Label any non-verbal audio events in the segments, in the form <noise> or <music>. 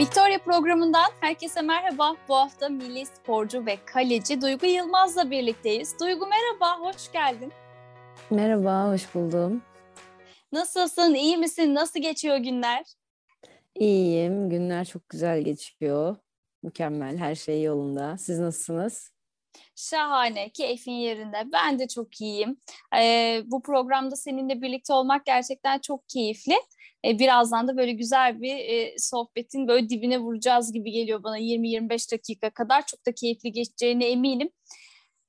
Victoria programından herkese merhaba. Bu hafta milli sporcu ve kaleci Duygu Yılmaz'la birlikteyiz. Duygu merhaba, hoş geldin. Merhaba, hoş buldum. Nasılsın, iyi misin? Nasıl geçiyor günler? İyiyim, günler çok güzel geçiyor. Mükemmel, her şey yolunda. Siz nasılsınız? Şahane, keyfin yerinde. Ben de çok iyiyim. Ee, bu programda seninle birlikte olmak gerçekten çok keyifli. Ee, birazdan da böyle güzel bir e, sohbetin böyle dibine vuracağız gibi geliyor bana 20-25 dakika kadar. Çok da keyifli geçeceğine eminim.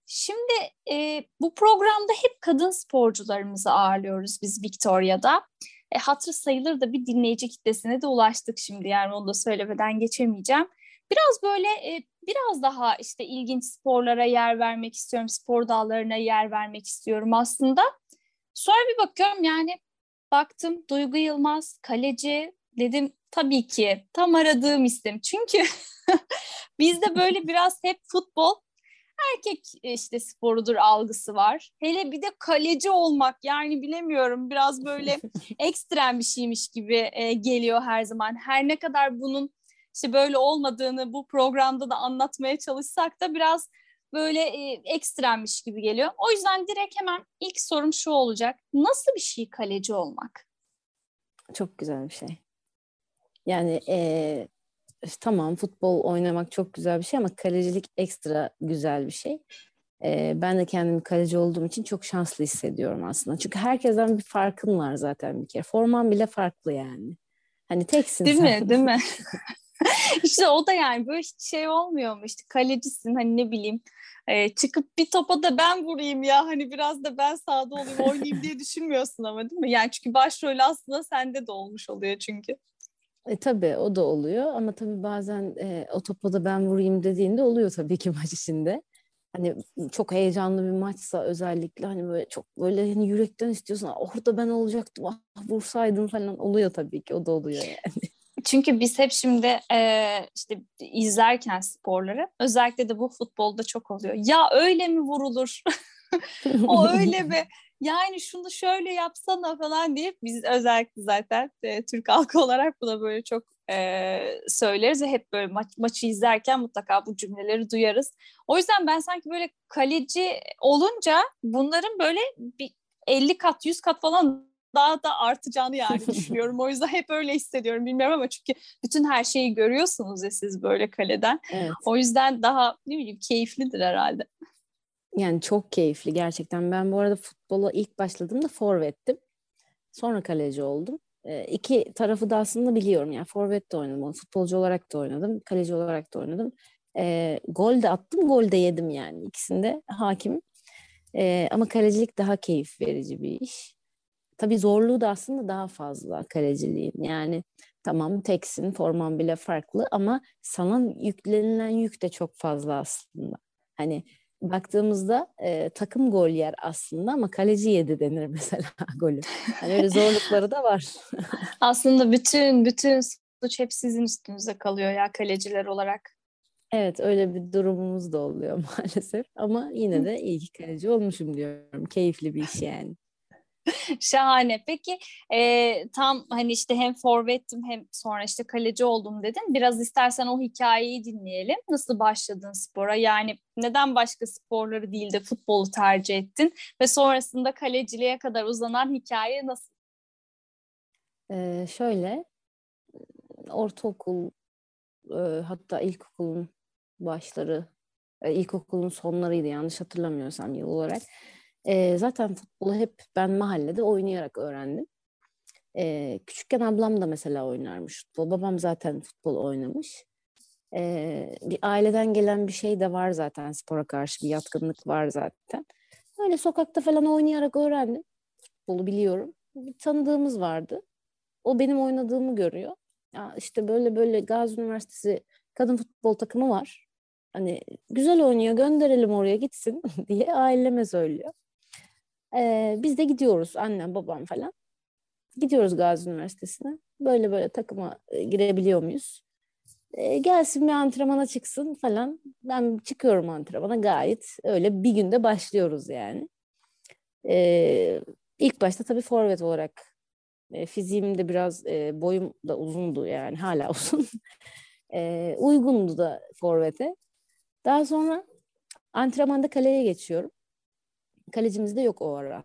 Şimdi e, bu programda hep kadın sporcularımızı ağırlıyoruz biz Victoria'da. E, hatır sayılır da bir dinleyici kitlesine de ulaştık şimdi yani onu da söylemeden geçemeyeceğim. Biraz böyle e, biraz daha işte ilginç sporlara yer vermek istiyorum, spor dallarına yer vermek istiyorum aslında. Sonra bir bakıyorum yani baktım Duygu Yılmaz kaleci dedim tabii ki tam aradığım isim. Çünkü <laughs> bizde böyle <laughs> biraz hep futbol erkek işte sporudur algısı var. Hele bir de kaleci olmak yani bilemiyorum biraz böyle <laughs> ekstrem bir şeymiş gibi e, geliyor her zaman. Her ne kadar bunun işte böyle olmadığını bu programda da anlatmaya çalışsak da biraz böyle e, ekstremmiş gibi geliyor. O yüzden direkt hemen ilk sorum şu olacak. Nasıl bir şey kaleci olmak? Çok güzel bir şey. Yani e, tamam futbol oynamak çok güzel bir şey ama kalecilik ekstra güzel bir şey. E, ben de kendimi kaleci olduğum için çok şanslı hissediyorum aslında. Çünkü herkesten bir farkın var zaten bir kere. Forman bile farklı yani. Hani teksin Değil sen. mi? Değil mi? <laughs> <laughs> İşte o da yani böyle hiç şey olmuyor mu işte kalecisin hani ne bileyim e, çıkıp bir topa da ben vurayım ya hani biraz da ben sahada olayım oynayayım diye düşünmüyorsun ama değil mi? Yani çünkü başrol aslında sende de olmuş oluyor çünkü. E, tabii o da oluyor ama tabii bazen e, o topa da ben vurayım dediğinde oluyor tabii ki <laughs> maç içinde. Hani çok heyecanlı bir maçsa özellikle hani böyle çok böyle hani yürekten istiyorsun orada ben olacaktım ah vursaydım falan oluyor tabii ki o da oluyor yani. Çünkü biz hep şimdi e, işte izlerken sporları özellikle de bu futbolda çok oluyor. Ya öyle mi vurulur? <laughs> o öyle mi? Yani şunu şöyle yapsana falan diye biz özellikle zaten e, Türk halkı olarak buna böyle çok e, söyleriz ve hep böyle maç, maçı izlerken mutlaka bu cümleleri duyarız. O yüzden ben sanki böyle kaleci olunca bunların böyle bir 50 kat 100 kat falan daha da artacağını yani düşünüyorum. O yüzden hep öyle hissediyorum bilmiyorum ama çünkü bütün her şeyi görüyorsunuz ya siz böyle kaleden. Evet. O yüzden daha ne bileyim keyiflidir herhalde. Yani çok keyifli gerçekten. Ben bu arada futbola ilk başladığımda forvettim. Sonra kaleci oldum. E, iki tarafı da aslında biliyorum. Yani forvet de oynadım. Futbolcu olarak da oynadım. Kaleci olarak da oynadım. E, gol de attım, gol de yedim yani. İkisinde hakim. E, ama kalecilik daha keyif verici bir iş. Tabii zorluğu da aslında daha fazla kaleciliğin. Yani tamam teksin, forman bile farklı ama sana yüklenilen yük de çok fazla aslında. Hani baktığımızda e, takım gol yer aslında ama kaleci yedi denir <laughs> mesela golü. Hani öyle zorlukları da var. <laughs> aslında bütün bütün suç hep sizin üstünüze kalıyor ya kaleciler olarak. Evet öyle bir durumumuz da oluyor <laughs> maalesef ama yine de iyi ki kaleci olmuşum diyorum. Keyifli bir iş yani. <laughs> Şahane. Peki e, tam hani işte hem forvettim hem sonra işte kaleci oldum dedin. Biraz istersen o hikayeyi dinleyelim. Nasıl başladın spora? Yani neden başka sporları değil de futbolu tercih ettin? Ve sonrasında kaleciliğe kadar uzanan hikaye nasıl? Ee, şöyle ortaokul e, hatta ilkokulun başları e, ilkokulun sonlarıydı yanlış hatırlamıyorsam yıl olarak e, zaten futbolu hep ben mahallede oynayarak öğrendim. E, küçükken ablam da mesela oynarmış futbol. Babam zaten futbol oynamış. E, bir aileden gelen bir şey de var zaten spora karşı bir yatkınlık var zaten. Öyle sokakta falan oynayarak öğrendim. Futbolu biliyorum. Bir tanıdığımız vardı. O benim oynadığımı görüyor. Ya işte böyle böyle Gazi Üniversitesi kadın futbol takımı var. Hani güzel oynuyor gönderelim oraya gitsin <laughs> diye aileme söylüyor. Ee, biz de gidiyoruz annem babam falan. Gidiyoruz Gazi Üniversitesi'ne. Böyle böyle takıma e, girebiliyor muyuz? E, gelsin bir antrenmana çıksın falan. Ben çıkıyorum antrenmana gayet öyle bir günde başlıyoruz yani. E, ilk başta tabii forvet olarak E, fiziğim biraz e, boyum da uzundu yani hala <laughs> uzun. e, uygundu da forvete. Daha sonra antrenmanda kaleye geçiyorum. Kalecimiz de yok o ara.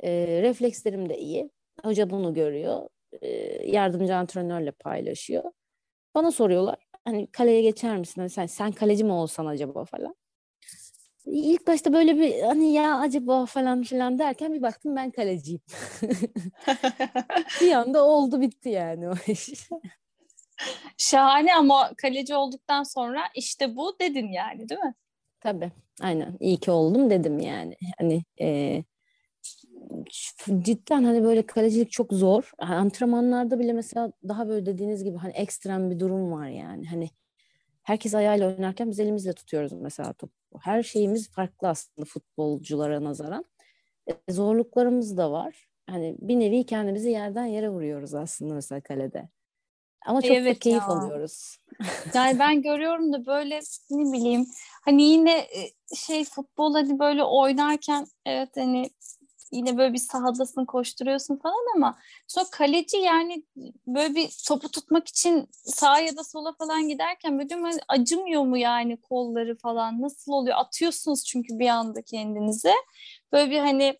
E, reflekslerim de iyi. Hoca bunu görüyor. E, yardımcı antrenörle paylaşıyor. Bana soruyorlar hani kaleye geçer misin? Hani sen, sen kaleci mi olsan acaba falan. İlk başta böyle bir hani ya acaba falan filan derken bir baktım ben kaleciyim. <laughs> bir anda oldu bitti yani o iş. Şahane ama kaleci olduktan sonra işte bu dedin yani değil mi? Tabii aynen iyi ki oldum dedim yani. Hani e, cidden hani böyle kalecilik çok zor. Antrenmanlarda bile mesela daha böyle dediğiniz gibi hani ekstrem bir durum var yani. Hani herkes ayağıyla oynarken biz elimizle tutuyoruz mesela topu. Her şeyimiz farklı aslında futbolculara nazaran. E, zorluklarımız da var. Hani bir nevi kendimizi yerden yere vuruyoruz aslında mesela kalede. Ama çok evet da keyif ya. alıyoruz. <laughs> Yani ben görüyorum da böyle ne bileyim hani yine e, şey futbol hadi böyle oynarken evet hani yine böyle bir sahadasın koşturuyorsun falan ama sonra kaleci yani böyle bir topu tutmak için sağa ya da sola falan giderken böyle hani acımıyor mu yani kolları falan nasıl oluyor atıyorsunuz çünkü bir anda kendinize böyle bir hani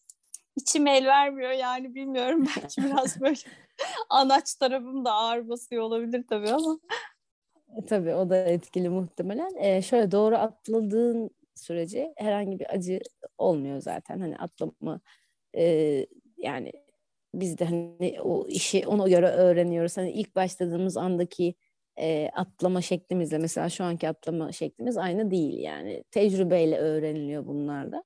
içim el vermiyor yani bilmiyorum <laughs> belki biraz böyle <laughs> anaç tarafım da ağır basıyor olabilir tabii ama. E, tabii o da etkili muhtemelen. Ee, şöyle doğru atladığın sürece herhangi bir acı olmuyor zaten. Hani atlama e, yani biz de hani o işi ona göre öğreniyoruz. Hani ilk başladığımız andaki e, atlama şeklimizle mesela şu anki atlama şeklimiz aynı değil yani. Tecrübeyle öğreniliyor bunlar da.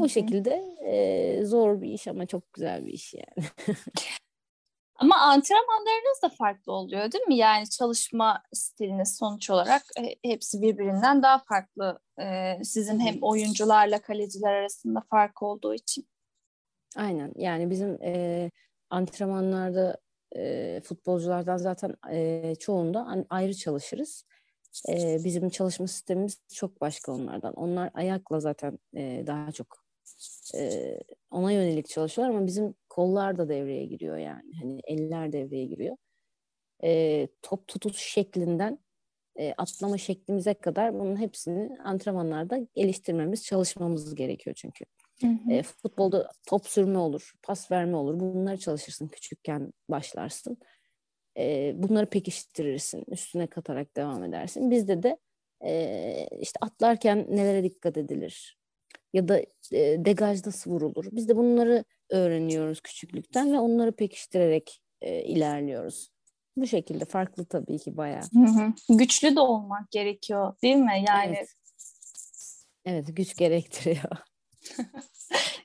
O şekilde e, zor bir iş ama çok güzel bir iş yani. <laughs> ama antrenmanlarınız da farklı oluyor değil mi? Yani çalışma stiliniz sonuç olarak e, hepsi birbirinden daha farklı. E, sizin hem oyuncularla kaleciler arasında fark olduğu için. Aynen yani bizim e, antrenmanlarda e, futbolculardan zaten e, çoğunda ayrı çalışırız. E, bizim çalışma sistemimiz çok başka onlardan. Onlar ayakla zaten e, daha çok e, ona yönelik çalışıyorlar ama bizim kollar da devreye giriyor yani. Hani eller devreye giriyor. E, top tutuş şeklinden e, atlama şeklimize kadar bunun hepsini antrenmanlarda geliştirmemiz, çalışmamız gerekiyor çünkü. Hı hı. E, futbolda top sürme olur, pas verme olur. Bunları çalışırsın küçükken başlarsın. E, bunları pekiştirirsin, üstüne katarak devam edersin. Bizde de e, işte atlarken nelere dikkat edilir ya da e, degaj nasıl vurulur. Biz de bunları öğreniyoruz küçüklükten ve onları pekiştirerek e, ilerliyoruz. Bu şekilde farklı tabii ki bayağı. Hı hı. Güçlü de olmak gerekiyor değil mi? Yani Evet, evet güç gerektiriyor. <laughs>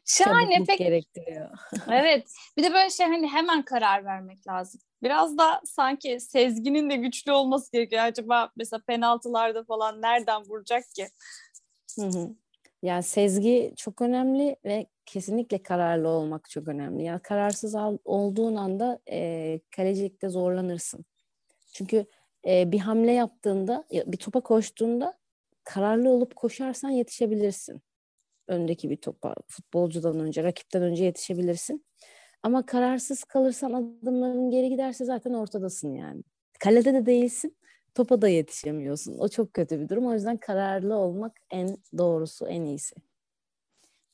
Şahane. Pek... gerektiriyor. <laughs> evet. Bir de böyle şey hani hemen karar vermek lazım. Biraz da sanki sezginin de güçlü olması gerekiyor. Acaba mesela penaltılarda falan nereden vuracak ki? Hı hı. Yani sezgi çok önemli ve kesinlikle kararlı olmak çok önemli. Yani kararsız olduğun anda e, kalecilikte zorlanırsın. Çünkü e, bir hamle yaptığında, bir topa koştuğunda kararlı olup koşarsan yetişebilirsin öndeki bir topa futbolcudan önce, rakipten önce yetişebilirsin. Ama kararsız kalırsan adımların geri giderse zaten ortadasın yani. Kalede de değilsin, topa da yetişemiyorsun. O çok kötü bir durum. O yüzden kararlı olmak en doğrusu, en iyisi.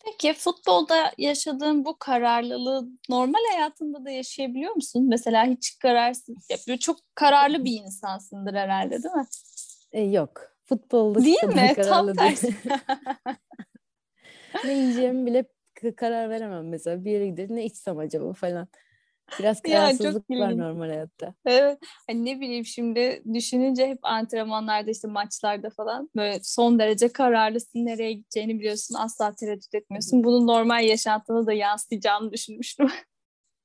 Peki futbolda yaşadığın bu kararlılığı normal hayatında da yaşayabiliyor musun? Mesela hiç kararsız, çok kararlı bir insansındır herhalde değil mi? E, yok. Futbolda değil mi? Tam tersi. <laughs> <laughs> ne yiyeceğimi bile karar veremem mesela. Bir yere giderim ne içsem acaba falan. Biraz <laughs> kararsızlık ya, var normal hayatta. Evet. Hani ne bileyim şimdi düşününce hep antrenmanlarda işte maçlarda falan böyle son derece kararlısın. Nereye gideceğini biliyorsun. Asla tereddüt etmiyorsun. Bunun normal yaşantına da yansıyacağını düşünmüştüm.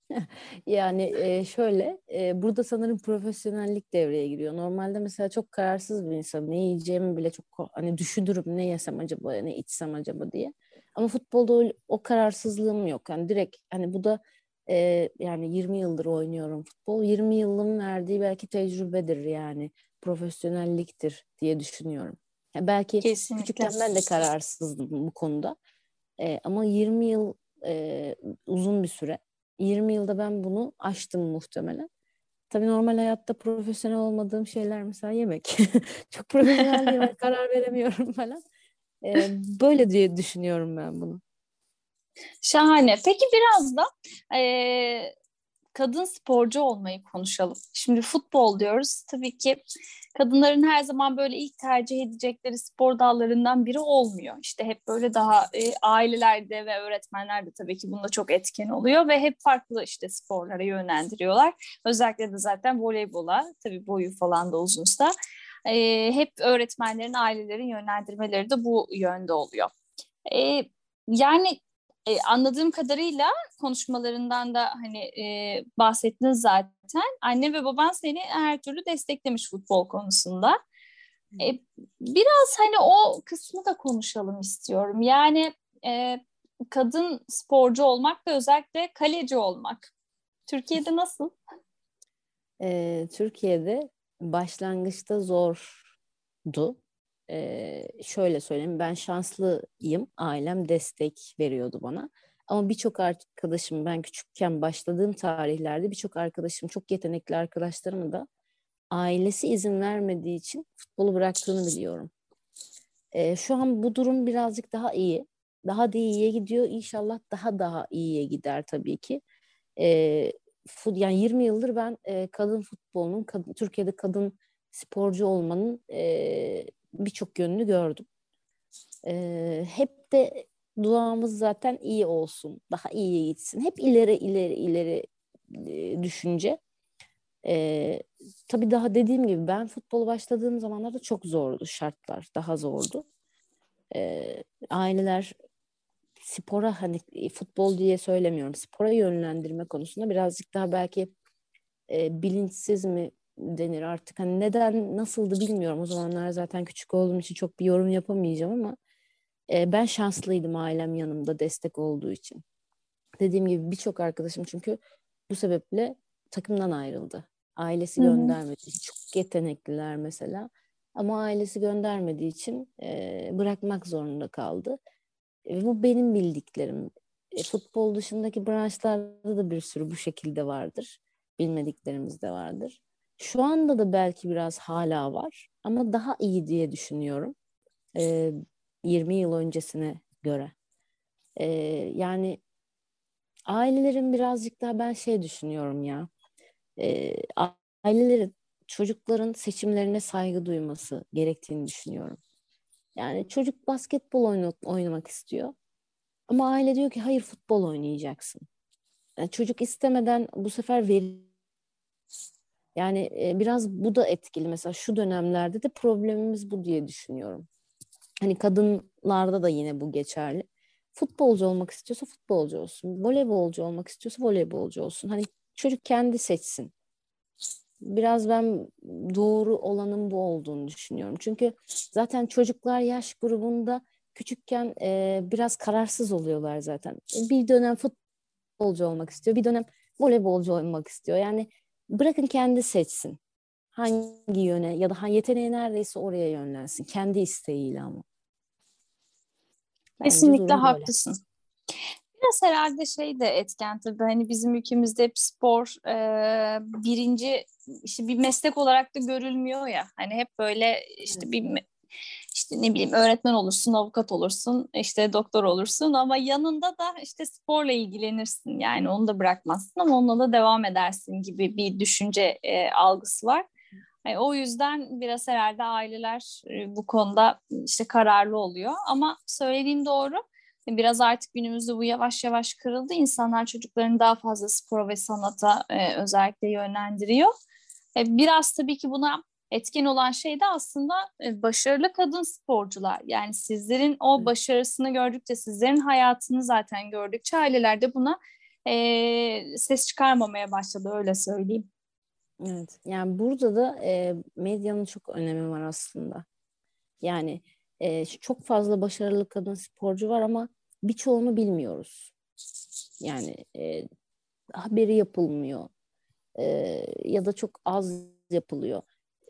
<laughs> yani e, şöyle e, burada sanırım profesyonellik devreye giriyor. Normalde mesela çok kararsız bir insan ne yiyeceğimi bile çok hani düşünürüm ne yesem acaba ne içsem acaba diye. Ama futbolda o, o kararsızlığım yok. Yani direkt hani bu da e, yani 20 yıldır oynuyorum futbol. 20 yılın verdiği belki tecrübedir yani profesyonelliktir diye düşünüyorum. Yani belki Kesinlikle. küçükken ben de kararsızdım bu konuda. E, ama 20 yıl e, uzun bir süre. 20 yılda ben bunu aştım muhtemelen. Tabii normal hayatta profesyonel olmadığım şeyler mesela yemek. <laughs> Çok profesyonel değilim, karar veremiyorum falan. Ee, böyle diye düşünüyorum ben bunu. Şahane. Peki biraz da e, kadın sporcu olmayı konuşalım. Şimdi futbol diyoruz. Tabii ki kadınların her zaman böyle ilk tercih edecekleri spor dallarından biri olmuyor. İşte hep böyle daha e, ailelerde ve öğretmenler de tabii ki bunda çok etken oluyor ve hep farklı işte sporlara yönlendiriyorlar. Özellikle de zaten voleybola tabii boyu falan da uzunsa e, hep öğretmenlerin, ailelerin yönlendirmeleri de bu yönde oluyor. E, yani e, anladığım kadarıyla konuşmalarından da hani e, bahsettiniz zaten. Anne ve baban seni her türlü desteklemiş futbol konusunda. E, biraz hani o kısmı da konuşalım istiyorum. Yani e, kadın sporcu olmak ve özellikle kaleci olmak. Türkiye'de nasıl? E, Türkiye'de başlangıçta zordu e, şöyle söyleyeyim ben şanslıyım. Ailem destek veriyordu bana. Ama birçok arkadaşım ben küçükken başladığım tarihlerde birçok arkadaşım çok yetenekli arkadaşlarım da ailesi izin vermediği için futbolu bıraktığını biliyorum. E, şu an bu durum birazcık daha iyi. Daha da iyiye gidiyor. İnşallah daha daha iyiye gider tabii ki. E, fut, yani 20 yıldır ben e, kadın futbolunun, kadın, Türkiye'de kadın sporcu olmanın e, birçok yönünü gördüm. E, hep de duamız zaten iyi olsun, daha iyiye gitsin. Hep ileri ileri ileri e, düşünce. E, tabii daha dediğim gibi ben futbolu başladığım zamanlarda çok zordu şartlar, daha zordu. E, aileler spora hani futbol diye söylemiyorum, spora yönlendirme konusunda birazcık daha belki e, bilinçsiz mi denir artık. Hani neden nasıldı bilmiyorum. O zamanlar zaten küçük olduğum için çok bir yorum yapamayacağım ama e, ben şanslıydım ailem yanımda destek olduğu için. Dediğim gibi birçok arkadaşım çünkü bu sebeple takımdan ayrıldı. Ailesi Hı-hı. göndermedi. Çok yetenekliler mesela. Ama ailesi göndermediği için e, bırakmak zorunda kaldı. E, bu benim bildiklerim. E, futbol dışındaki branşlarda da bir sürü bu şekilde vardır. Bilmediklerimiz de vardır. Şu anda da belki biraz hala var ama daha iyi diye düşünüyorum. E, 20 yıl öncesine göre. E, yani ailelerin birazcık daha ben şey düşünüyorum ya. E, ailelerin çocukların seçimlerine saygı duyması gerektiğini düşünüyorum. Yani çocuk basketbol oynamak istiyor. Ama aile diyor ki hayır futbol oynayacaksın. Yani çocuk istemeden bu sefer veri yani biraz bu da etkili. Mesela şu dönemlerde de problemimiz bu diye düşünüyorum. Hani kadınlarda da yine bu geçerli. Futbolcu olmak istiyorsa futbolcu olsun. Voleybolcu olmak istiyorsa voleybolcu olsun. Hani çocuk kendi seçsin. Biraz ben doğru olanın bu olduğunu düşünüyorum. Çünkü zaten çocuklar yaş grubunda küçükken e, biraz kararsız oluyorlar zaten. Bir dönem futbolcu olmak istiyor, bir dönem voleybolcu olmak istiyor. Yani bırakın kendi seçsin. Hangi yöne ya da yeteneği neredeyse oraya yönlensin. Kendi isteğiyle ama. Bence Kesinlikle haklısın. Biraz herhalde şey de etken tabii hani bizim ülkemizde hep spor e, birinci işte bir meslek olarak da görülmüyor ya. Hani hep böyle işte bir işte ne bileyim öğretmen olursun, avukat olursun, işte doktor olursun ama yanında da işte sporla ilgilenirsin. Yani onu da bırakmazsın ama onunla da devam edersin gibi bir düşünce e, algısı var. Yani o yüzden biraz herhalde aileler e, bu konuda işte kararlı oluyor. Ama söylediğim doğru. Biraz artık günümüzde bu yavaş yavaş kırıldı. İnsanlar çocuklarını daha fazla spora ve sanata e, özellikle yönlendiriyor. E, biraz tabii ki buna etken olan şey de aslında e, başarılı kadın sporcular. Yani sizlerin o başarısını gördükçe, sizlerin hayatını zaten gördükçe aileler de buna e, ses çıkarmamaya başladı öyle söyleyeyim. Evet, yani burada da e, medyanın çok önemi var aslında. Yani e, çok fazla başarılı kadın sporcu var ama birçoğunu bilmiyoruz. Yani e, haberi yapılmıyor e, ya da çok az yapılıyor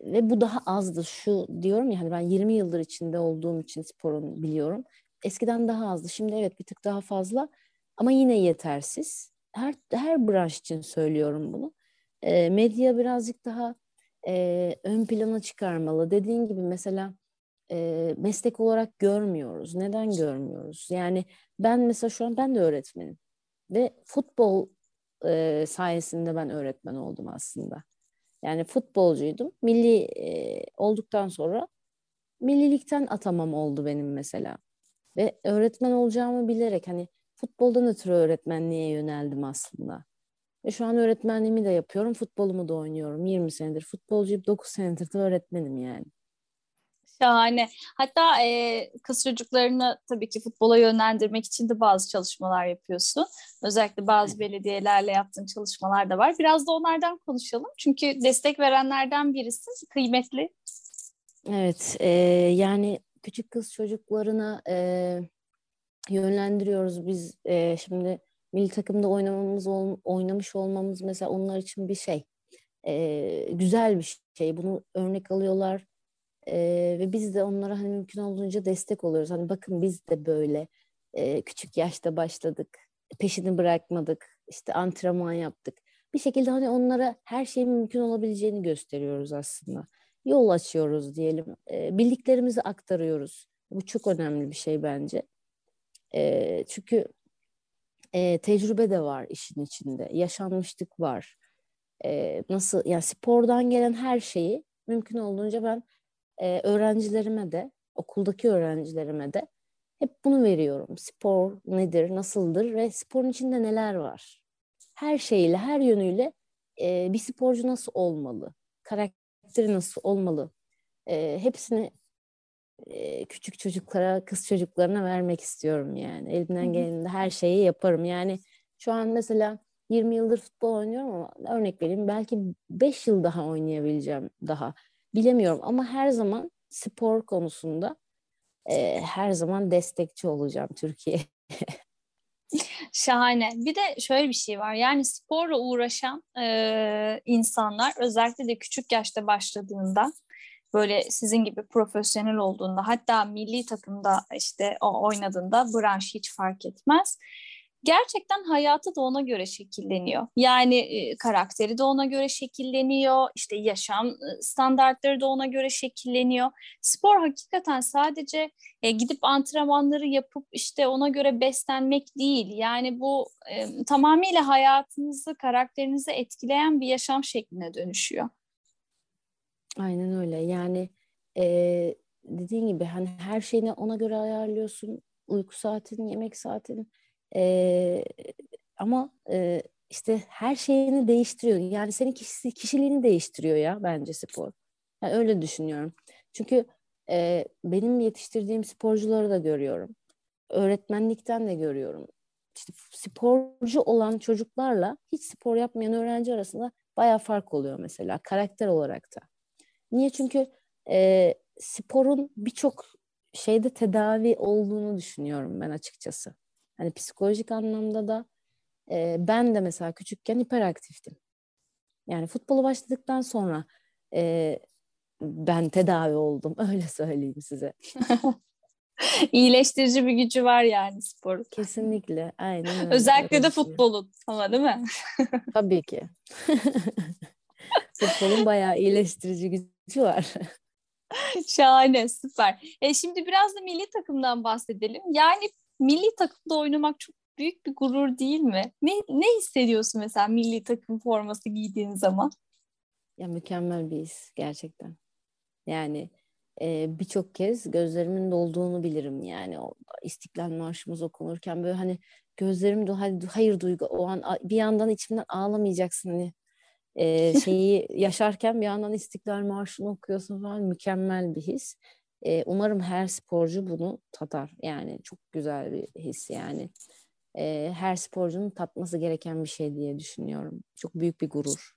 ve bu daha azdı. Şu diyorum ya hani ben 20 yıldır içinde olduğum için sporun biliyorum. Eskiden daha azdı. Şimdi evet bir tık daha fazla ama yine yetersiz. her her branş için söylüyorum bunu. E, medya birazcık daha e, ön plana çıkarmalı. Dediğin gibi mesela e, meslek olarak görmüyoruz. Neden görmüyoruz? Yani ben mesela şu an ben de öğretmenim ve futbol e, sayesinde ben öğretmen oldum aslında. Yani futbolcuydum. Milli e, olduktan sonra millilikten atamam oldu benim mesela. Ve öğretmen olacağımı bilerek hani futboldan ötürü öğretmenliğe yöneldim aslında. Ve şu an öğretmenliğimi de yapıyorum, futbolumu da oynuyorum. 20 senedir futbolcuyum, 9 senedir de öğretmenim yani. Şahane. Hatta e, kız çocuklarını tabii ki futbola yönlendirmek için de bazı çalışmalar yapıyorsun. Özellikle bazı belediyelerle yaptığın çalışmalar da var. Biraz da onlardan konuşalım. Çünkü destek verenlerden birisin. Kıymetli. Evet. E, yani küçük kız çocuklarına e, yönlendiriyoruz. Biz e, şimdi milli takımda oynamamız oynamış olmamız mesela onlar için bir şey. E, güzel bir şey. Bunu örnek alıyorlar e, ve biz de onlara hani mümkün olduğunca destek oluyoruz. Hani bakın biz de böyle e, küçük yaşta başladık. Peşini bırakmadık. işte antrenman yaptık. Bir şekilde hani onlara her şeyin mümkün olabileceğini gösteriyoruz aslında. Yol açıyoruz diyelim. E, bildiklerimizi aktarıyoruz. Bu çok önemli bir şey bence. E, çünkü e, tecrübe de var işin içinde. Yaşanmışlık var. E, nasıl yani spordan gelen her şeyi mümkün olduğunca ben e, öğrencilerime de okuldaki öğrencilerime de hep bunu veriyorum. Spor nedir, nasıldır ve sporun içinde neler var? Her şeyle, her yönüyle e, bir sporcu nasıl olmalı? Karakteri nasıl olmalı? E, hepsini e, küçük çocuklara, kız çocuklarına vermek istiyorum yani. Elimden geldiğinde her şeyi yaparım. Yani şu an mesela 20 yıldır futbol oynuyorum ama örnek vereyim belki 5 yıl daha oynayabileceğim daha bilemiyorum ama her zaman spor konusunda e, her zaman destekçi olacağım Türkiye. <laughs> Şahane. Bir de şöyle bir şey var. Yani sporla uğraşan e, insanlar özellikle de küçük yaşta başladığında böyle sizin gibi profesyonel olduğunda hatta milli takımda işte o oynadığında branş hiç fark etmez gerçekten hayatı da ona göre şekilleniyor. Yani e, karakteri de ona göre şekilleniyor, işte yaşam e, standartları da ona göre şekilleniyor. Spor hakikaten sadece e, gidip antrenmanları yapıp işte ona göre beslenmek değil. Yani bu e, tamamıyla hayatınızı, karakterinizi etkileyen bir yaşam şekline dönüşüyor. Aynen öyle. Yani e, dediğin gibi hani her şeyini ona göre ayarlıyorsun. Uyku saatin, yemek saatin, e, ama e, işte her şeyini değiştiriyor. Yani senin kişisi, kişiliğini değiştiriyor ya bence spor. Yani öyle düşünüyorum. Çünkü e, benim yetiştirdiğim sporcuları da görüyorum. Öğretmenlikten de görüyorum. İşte sporcu olan çocuklarla hiç spor yapmayan öğrenci arasında baya fark oluyor mesela karakter olarak da. Niye? Çünkü e, sporun birçok şeyde tedavi olduğunu düşünüyorum ben açıkçası. Hani psikolojik anlamda da e, ben de mesela küçükken hiperaktiftim. Yani futbolu başladıktan sonra e, ben tedavi oldum. <laughs> Öyle söyleyeyim size. <laughs> İyileştirici bir gücü var yani spor. Kesinlikle. Aynen öyle. Özellikle de futbolun ama değil mi? <laughs> Tabii ki. futbolun bayağı iyileştirici gücü var. Şahane, süper. E şimdi biraz da milli takımdan bahsedelim. Yani milli takımda oynamak çok büyük bir gurur değil mi? Ne, ne hissediyorsun mesela milli takım forması giydiğin zaman? Ya mükemmel bir his gerçekten. Yani e, birçok kez gözlerimin dolduğunu bilirim yani o İstiklal Marşımız okunurken böyle hani gözlerim de hadi hayır duygu o an bir yandan içimden ağlamayacaksın hani e, <laughs> şeyi yaşarken bir yandan İstiklal Marşı'nı okuyorsun falan mükemmel bir his. E, umarım her sporcu bunu tatar. Yani çok güzel bir his yani. E, her sporcunun tatması gereken bir şey diye düşünüyorum. Çok büyük bir gurur.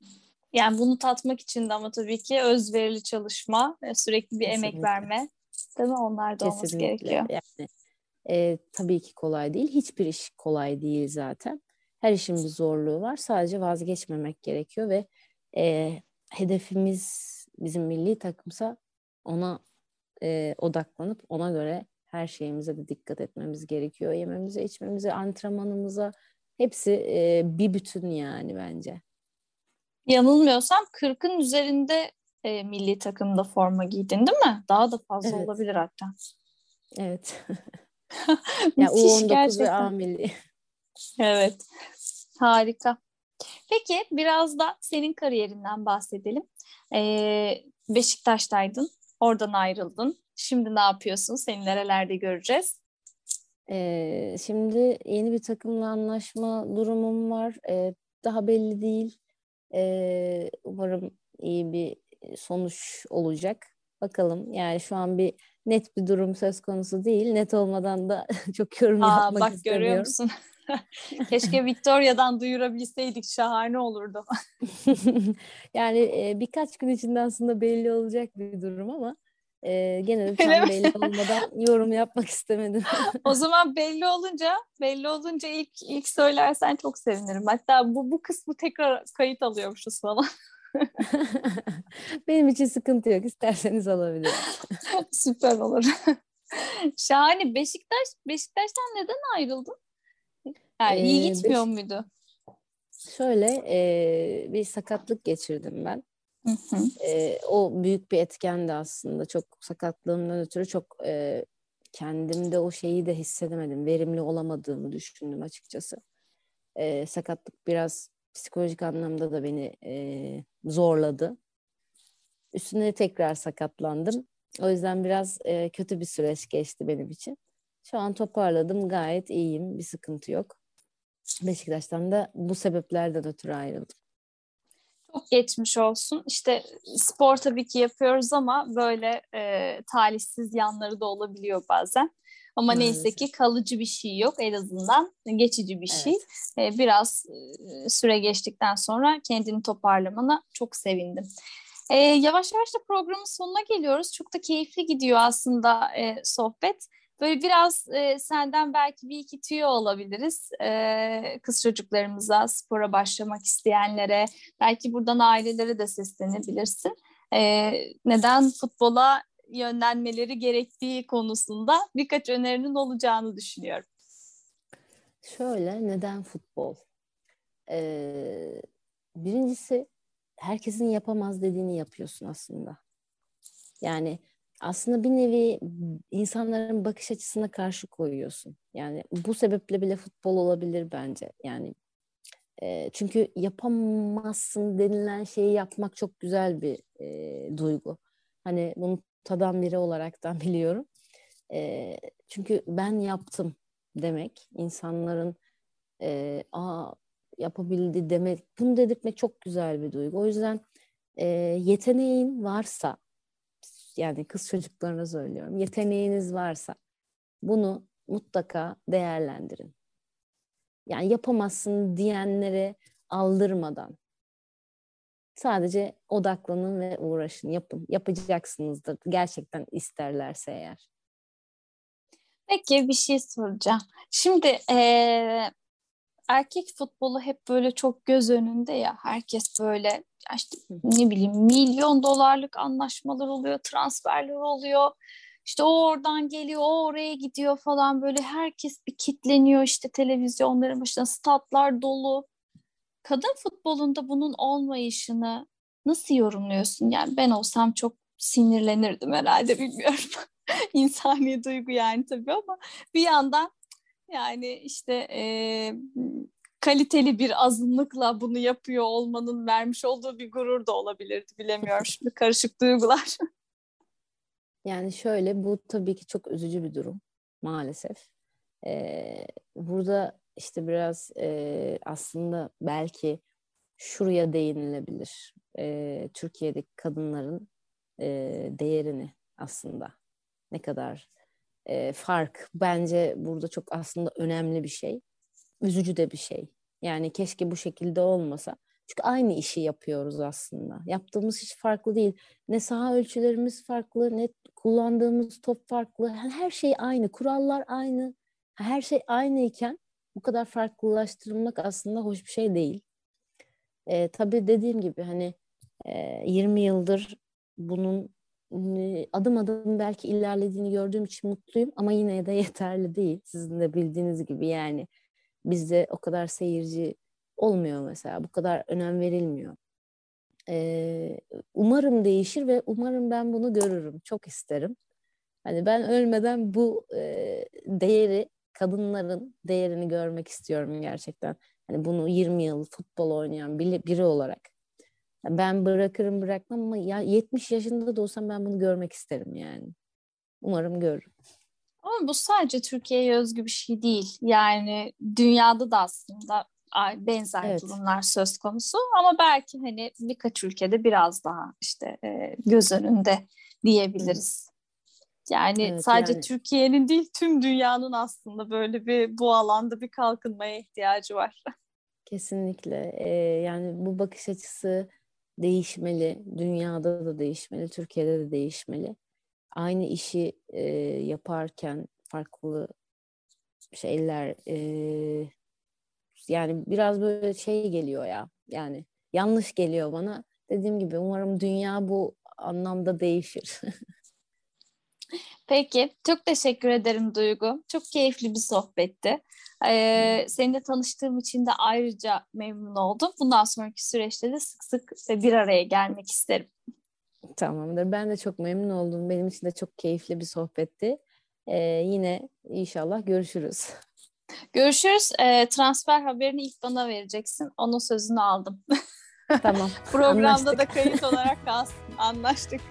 Yani bunu tatmak için de ama tabii ki özverili çalışma, sürekli bir Kesinlikle. emek verme. Değil mi? Onlar da olması gerekiyor. Yani, e, tabii ki kolay değil. Hiçbir iş kolay değil zaten. Her işin bir zorluğu var. Sadece vazgeçmemek gerekiyor ve e, hedefimiz bizim milli takımsa ona e, odaklanıp ona göre her şeyimize de dikkat etmemiz gerekiyor. Yememize, içmemize, antrenmanımıza, hepsi e, bir bütün yani bence. Yanılmıyorsam 40'ın üzerinde e, milli takımda forma giydin değil mi? Daha da fazla evet. olabilir hatta. Evet. <laughs> ya U19 gerçekten. ve A milli. Evet. Harika. Peki biraz da senin kariyerinden bahsedelim. Ee, Beşiktaş'taydın. Oradan ayrıldın. Şimdi ne yapıyorsun? Seni nerelerde göreceğiz? Ee, şimdi yeni bir takımla anlaşma durumum var. Ee, daha belli değil. Ee, umarım iyi bir sonuç olacak. Bakalım yani şu an bir net bir durum söz konusu değil. Net olmadan da <laughs> çok yorum Aa, yapmak bak, istemiyorum. Bak görüyor musun? <laughs> Keşke Victoria'dan duyurabilseydik şahane olurdu. <laughs> yani e, birkaç gün içinde aslında belli olacak bir durum ama e, gene tam belli olmadan <laughs> yorum yapmak istemedim. o zaman belli olunca belli olunca ilk ilk söylersen çok sevinirim. Hatta bu bu kısmı tekrar kayıt alıyormuşuz falan. Benim için sıkıntı yok. İsterseniz alabiliriz. Süper olur. Şahane. Beşiktaş Beşiktaş'tan neden ayrıldın? Yani ee, iyi gitmiyor Beş... muydu? Şöyle e, bir sakatlık geçirdim ben. Hı hı. E, o büyük bir etkendi aslında. Çok sakatlığımdan ötürü çok e, kendimde o şeyi de hissedemedim. Verimli olamadığımı düşündüm açıkçası. E, sakatlık biraz psikolojik anlamda da beni e, zorladı. Üstüne tekrar sakatlandım. O yüzden biraz e, kötü bir süreç geçti benim için. Şu an toparladım. Gayet iyiyim. Bir sıkıntı yok. Beşiktaş'tan da bu sebeplerden ötürü ayrıldım. Çok geçmiş olsun. İşte spor tabii ki yapıyoruz ama böyle e, talihsiz yanları da olabiliyor bazen. Ama Maalesef. neyse ki kalıcı bir şey yok en azından geçici bir şey. Evet. E, biraz e, süre geçtikten sonra kendini toparlamana çok sevindim. E, yavaş yavaş da programın sonuna geliyoruz. Çok da keyifli gidiyor aslında e, sohbet. Böyle biraz e, senden belki bir iki tüyo olabiliriz. E, kız çocuklarımıza, spora başlamak isteyenlere, belki buradan ailelere de seslenebilirsin. E, neden futbola yönlenmeleri gerektiği konusunda birkaç önerinin olacağını düşünüyorum. Şöyle, neden futbol? Ee, birincisi herkesin yapamaz dediğini yapıyorsun aslında. Yani aslında bir nevi insanların bakış açısına karşı koyuyorsun. Yani bu sebeple bile futbol olabilir bence. Yani e, çünkü yapamazsın denilen şeyi yapmak çok güzel bir e, duygu. Hani bunu tadan biri olaraktan <laughs> biliyorum. E, çünkü ben yaptım demek insanların e, aa yapabildi demek bunu dedirtmek çok güzel bir duygu. O yüzden e, yeteneğin varsa yani kız çocuklarına söylüyorum. Yeteneğiniz varsa bunu mutlaka değerlendirin. Yani yapamazsın diyenlere aldırmadan sadece odaklanın ve uğraşın, yapın. Yapacaksınızdır gerçekten isterlerse eğer. Peki bir şey soracağım. Şimdi ee, erkek futbolu hep böyle çok göz önünde ya. Herkes böyle işte ne bileyim milyon dolarlık anlaşmalar oluyor, transferler oluyor. İşte o oradan geliyor, o oraya gidiyor falan böyle herkes bir kitleniyor işte televizyonların başına statlar dolu. Kadın futbolunda bunun olmayışını nasıl yorumluyorsun? Yani ben olsam çok sinirlenirdim herhalde bilmiyorum. <laughs> İnsani duygu yani tabii ama bir yandan yani işte e, kaliteli bir azınlıkla bunu yapıyor olmanın vermiş olduğu bir gurur da olabilirdi bilemiyorum şimdi karışık duygular. <laughs> Yani şöyle bu tabii ki çok üzücü bir durum maalesef. Ee, burada işte biraz e, aslında belki şuraya değinilebilir. E, Türkiye'deki kadınların e, değerini aslında ne kadar e, fark bence burada çok aslında önemli bir şey. Üzücü de bir şey. Yani keşke bu şekilde olmasa. Çünkü aynı işi yapıyoruz aslında. Yaptığımız hiç farklı değil. Ne saha ölçülerimiz farklı, ne kullandığımız top farklı. Her şey aynı, kurallar aynı. Her şey aynıyken bu kadar farklılaştırılmak aslında hoş bir şey değil. E, tabii dediğim gibi hani e, 20 yıldır bunun adım adım belki ilerlediğini gördüğüm için mutluyum ama yine de <laughs> yeterli değil. Sizin de bildiğiniz gibi yani bizde o kadar seyirci olmuyor mesela. Bu kadar önem verilmiyor. Ee, umarım değişir ve umarım ben bunu görürüm. Çok isterim. Hani ben ölmeden bu e, değeri, kadınların değerini görmek istiyorum gerçekten. Hani bunu 20 yıl futbol oynayan biri, biri olarak. Ben bırakırım bırakmam ama ya 70 yaşında da olsam ben bunu görmek isterim yani. Umarım görürüm. Ama bu sadece Türkiye'ye özgü bir şey değil. Yani dünyada da aslında benzer evet. durumlar söz konusu. Ama belki hani birkaç ülkede biraz daha işte e, göz önünde diyebiliriz. Yani evet, sadece yani. Türkiye'nin değil tüm dünyanın aslında böyle bir bu alanda bir kalkınmaya ihtiyacı var. Kesinlikle. Ee, yani bu bakış açısı değişmeli. Dünyada da değişmeli, Türkiye'de de değişmeli. Aynı işi e, yaparken farklı şeyler e, yani biraz böyle şey geliyor ya. Yani yanlış geliyor bana. Dediğim gibi umarım dünya bu anlamda değişir. <laughs> Peki, çok teşekkür ederim Duygu. Çok keyifli bir sohbetti. Ee, seninle tanıştığım için de ayrıca memnun oldum. Bundan sonraki süreçte de sık sık bir araya gelmek isterim. Tamamdır. Ben de çok memnun oldum. Benim için de çok keyifli bir sohbetti. Ee, yine inşallah görüşürüz. Görüşürüz. Ee, transfer haberini ilk bana vereceksin. Onun sözünü aldım. <laughs> Tamam. <laughs> Programda anlaştık. da kayıt <laughs> olarak kalsın. Anlaştık.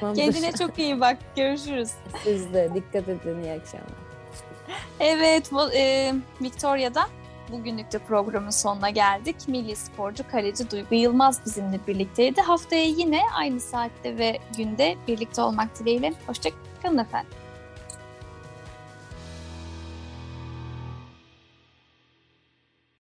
Tamamdır. Kendine çok iyi bak. Görüşürüz. Siz de dikkat edin. İyi akşamlar. Evet, e, Victoria'da bugünlük de programın sonuna geldik. Milli sporcu kaleci Duygu Yılmaz bizimle birlikteydi. Haftaya yine aynı saatte ve günde birlikte olmak dileğiyle. Hoşçakalın efendim.